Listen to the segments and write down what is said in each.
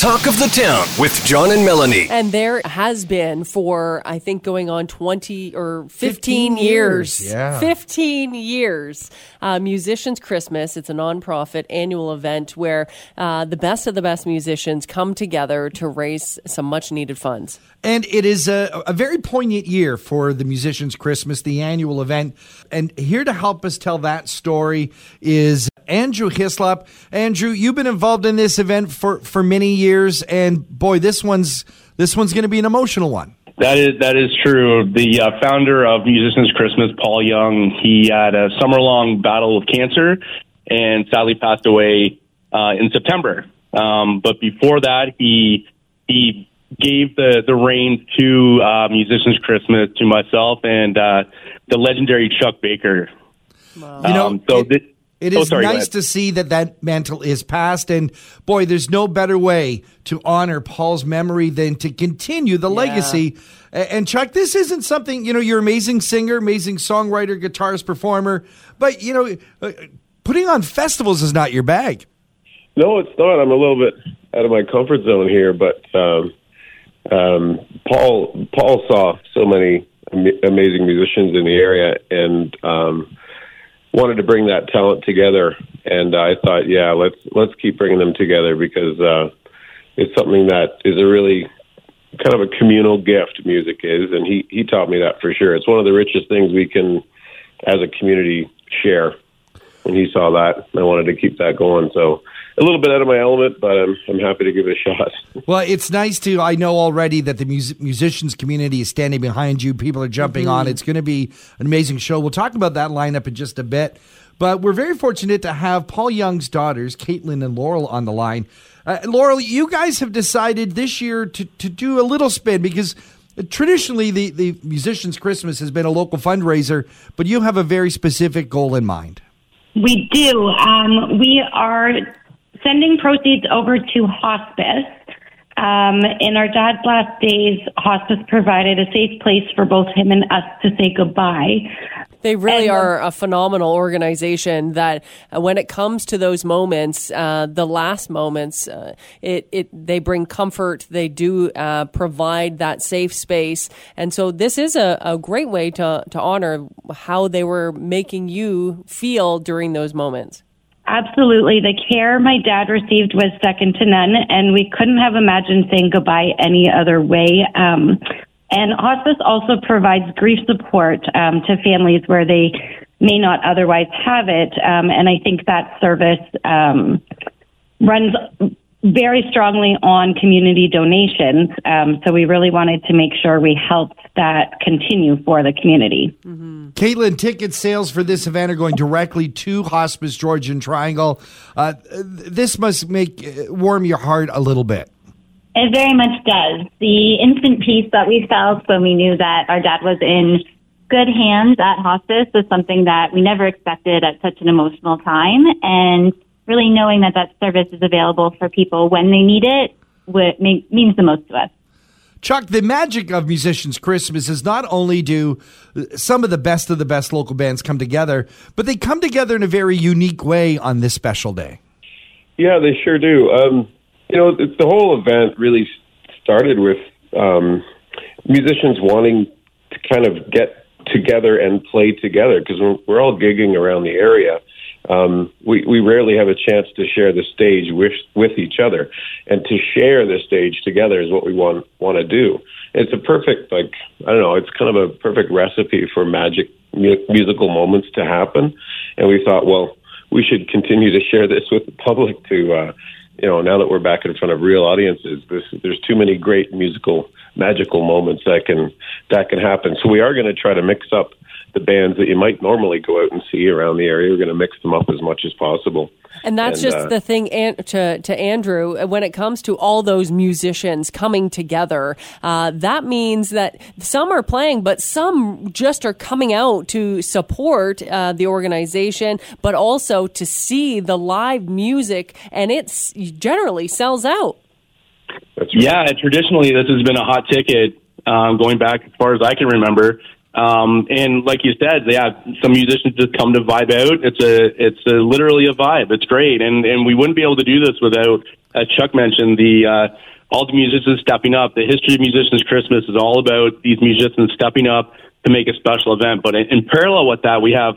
Talk of the Town with John and Melanie. And there has been for, I think, going on 20 or 15, 15 years. years, yeah. 15 years. Uh, Musicians Christmas. It's a nonprofit annual event where uh, the best of the best musicians come together to raise some much needed funds. And it is a, a very poignant year for the Musicians Christmas, the annual event. And here to help us tell that story is Andrew Hislop. Andrew, you've been involved in this event for, for many years, and boy, this one's this one's going to be an emotional one. That is that is true. The uh, founder of Musicians Christmas, Paul Young, he had a summer long battle with cancer, and sadly passed away uh, in September. Um, but before that, he he gave the the reins to uh, Musicians Christmas to myself and uh, the legendary Chuck Baker. You know, Um, so it- thi- It Oh, sorry, nice to see that that mantle is passed. And boy, there's no better way to honor Paul's memory than to continue the legacy. And Chuck, this isn't something, you know, you're an amazing singer, amazing songwriter, guitarist, performer, but, you know, uh, putting on festivals is not your bag. No, it's not. I'm a little bit out of my comfort zone here, but um, um, Paul Paul saw so many am- amazing musicians in the area and um, wanted to bring that talent together. And I thought, yeah, let's let's keep bringing them together because uh, it's something that is a really kind of a communal gift. Music is, and he he taught me that for sure. It's one of the richest things we can, as a community, share and he saw that. I wanted to keep that going. So a little bit out of my element, but I'm I'm happy to give it a shot. Well, it's nice to. I know already that the mus- musicians community is standing behind you. People are jumping on. It's going to be an amazing show. We'll talk about that lineup in just a bit. But we're very fortunate to have Paul Young's daughters, Kaytlin and Laurel, on the line. Uh, Laurel, you guys have decided this year to, to do a little spin because traditionally the, the Musicians Christmas has been a local fundraiser, but you have a very specific goal in mind. We do. Um, we are sending proceeds over to hospice. Um, in our dad's last days, hospice provided a safe place for both him and us to say goodbye. They really And, are a phenomenal organization that uh, when it comes to those moments, uh, the last moments, uh, it, it, they bring comfort. They do uh, provide that safe space. And so this is a, a great way to, to honor how they were making you feel during those moments. Absolutely. The care my dad received was second to none, and we couldn't have imagined saying goodbye any other way. Um, and hospice also provides grief support um, to families where they may not otherwise have it. Um, and I think that service um, runs very strongly on community donations. Um, so we really wanted to make sure we helped that continue for the community. Kaytlin, ticket sales for this event are going directly to Hospice Georgian Triangle. Uh, this must make uh, warm your heart a little bit. It very much does. The instant peace that we felt when we knew that our dad was in good hands at hospice was something that we never expected at such an emotional time. And really knowing that that service is available for people when they need it would, make, means the most to us. Chuck, the magic of Musicians Christmas is not only do some of the best of the best local bands come together, but they come together in a very unique way on this special day. Yeah, they sure do. Um, you know, the, the whole event really started with um, musicians wanting to kind of get together and play together because we're, we're all gigging around the area. Um, we, we rarely have a chance to share the stage with, with each other, and to share the stage together is what we want want to do. It's a perfect, like I don't know, it's kind of a perfect recipe for magic mu- musical moments to happen. And we thought, well, we should continue to share this with the public to, uh, you know, now that we're back in front of real audiences, this, there's too many great musical, magical moments that can that can happen. So we are going to try to mix up the bands that you might normally go out and see around the area. We're going to mix them up as much as possible. And that's And, just uh, the thing an- to, to Andrew. When it comes to all those musicians coming together, uh, that means that some are playing, but some just are coming out to support uh, the organization, but also to see the live music, and it generally sells out. That's right. Yeah, traditionally this has been a hot ticket um, going back as far as I can remember. Um, and like you said, yeah, some musicians just come to vibe out. It's a, it's a, literally a vibe. It's great, and and we wouldn't be able to do this without as Chuck mentioned, the uh, all the musicians stepping up. The history of Musicians Christmas is all about these musicians stepping up to make a special event. But in, in parallel with that, we have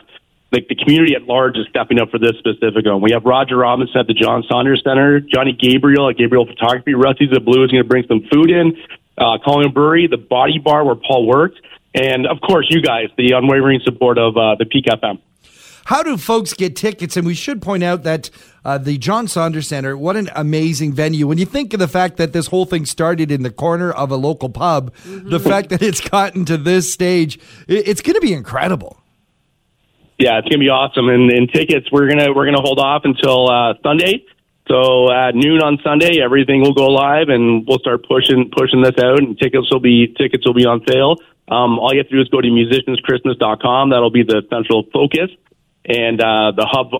like the community at large is stepping up for this specific one. We have Roger Robinson at the John Saunders Center, Johnny Gabriel at Gabriel Photography, Rusty's the Blue is going to bring some food in, uh, Colin Brewery, the Body Bar where Paul worked, and of course you guys, the unwavering support of uh, the Peak FM. How do folks get tickets? And we should point out that uh, the John Saunders Center, what an amazing venue. When you think of the fact that this whole thing started in the corner of a local pub, mm-hmm. the fact that it's gotten to this stage, it's going to be incredible. Yeah, it's gonna be awesome. And, and tickets, we're gonna we're gonna hold off until uh, Sunday. So at noon on Sunday, everything will go live, and we'll start pushing pushing this out. And tickets will be tickets will be on sale. Um, all you have to do is go to musicianschristmas.com. That'll be the central focus and uh, the hub.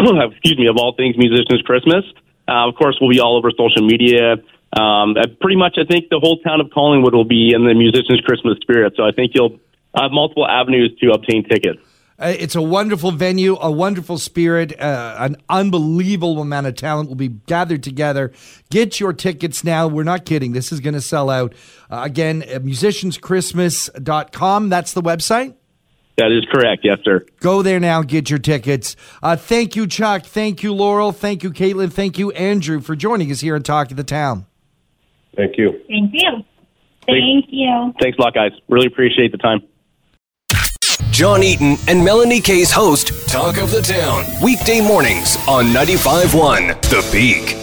excuse me, of all things Musicians Christmas. Uh, of course, we'll be all over social media. Um, pretty much, I think the whole town of Collingwood will be in the Musicians Christmas spirit. So I think you'll have multiple avenues to obtain tickets. Uh, it's a wonderful venue, a wonderful spirit, uh, an unbelievable amount of talent will be gathered together. Get your tickets now. We're not kidding. This is going to sell out. Uh, again, uh, musicianschristmas.com. That's the website. That is correct. Yes, sir. Go there now. Get your tickets. Uh, thank you, Chuck. Thank you, Laurel. Thank you, Kaytlin. Thank you, Andrew, for joining us here on Talk of the Town. Thank you. Thank you. Thank you. Thanks a lot, guys. Really appreciate the time. John Eaton and Melanie Kay's host, Talk of the Town, weekday mornings on 95.1 The Peak.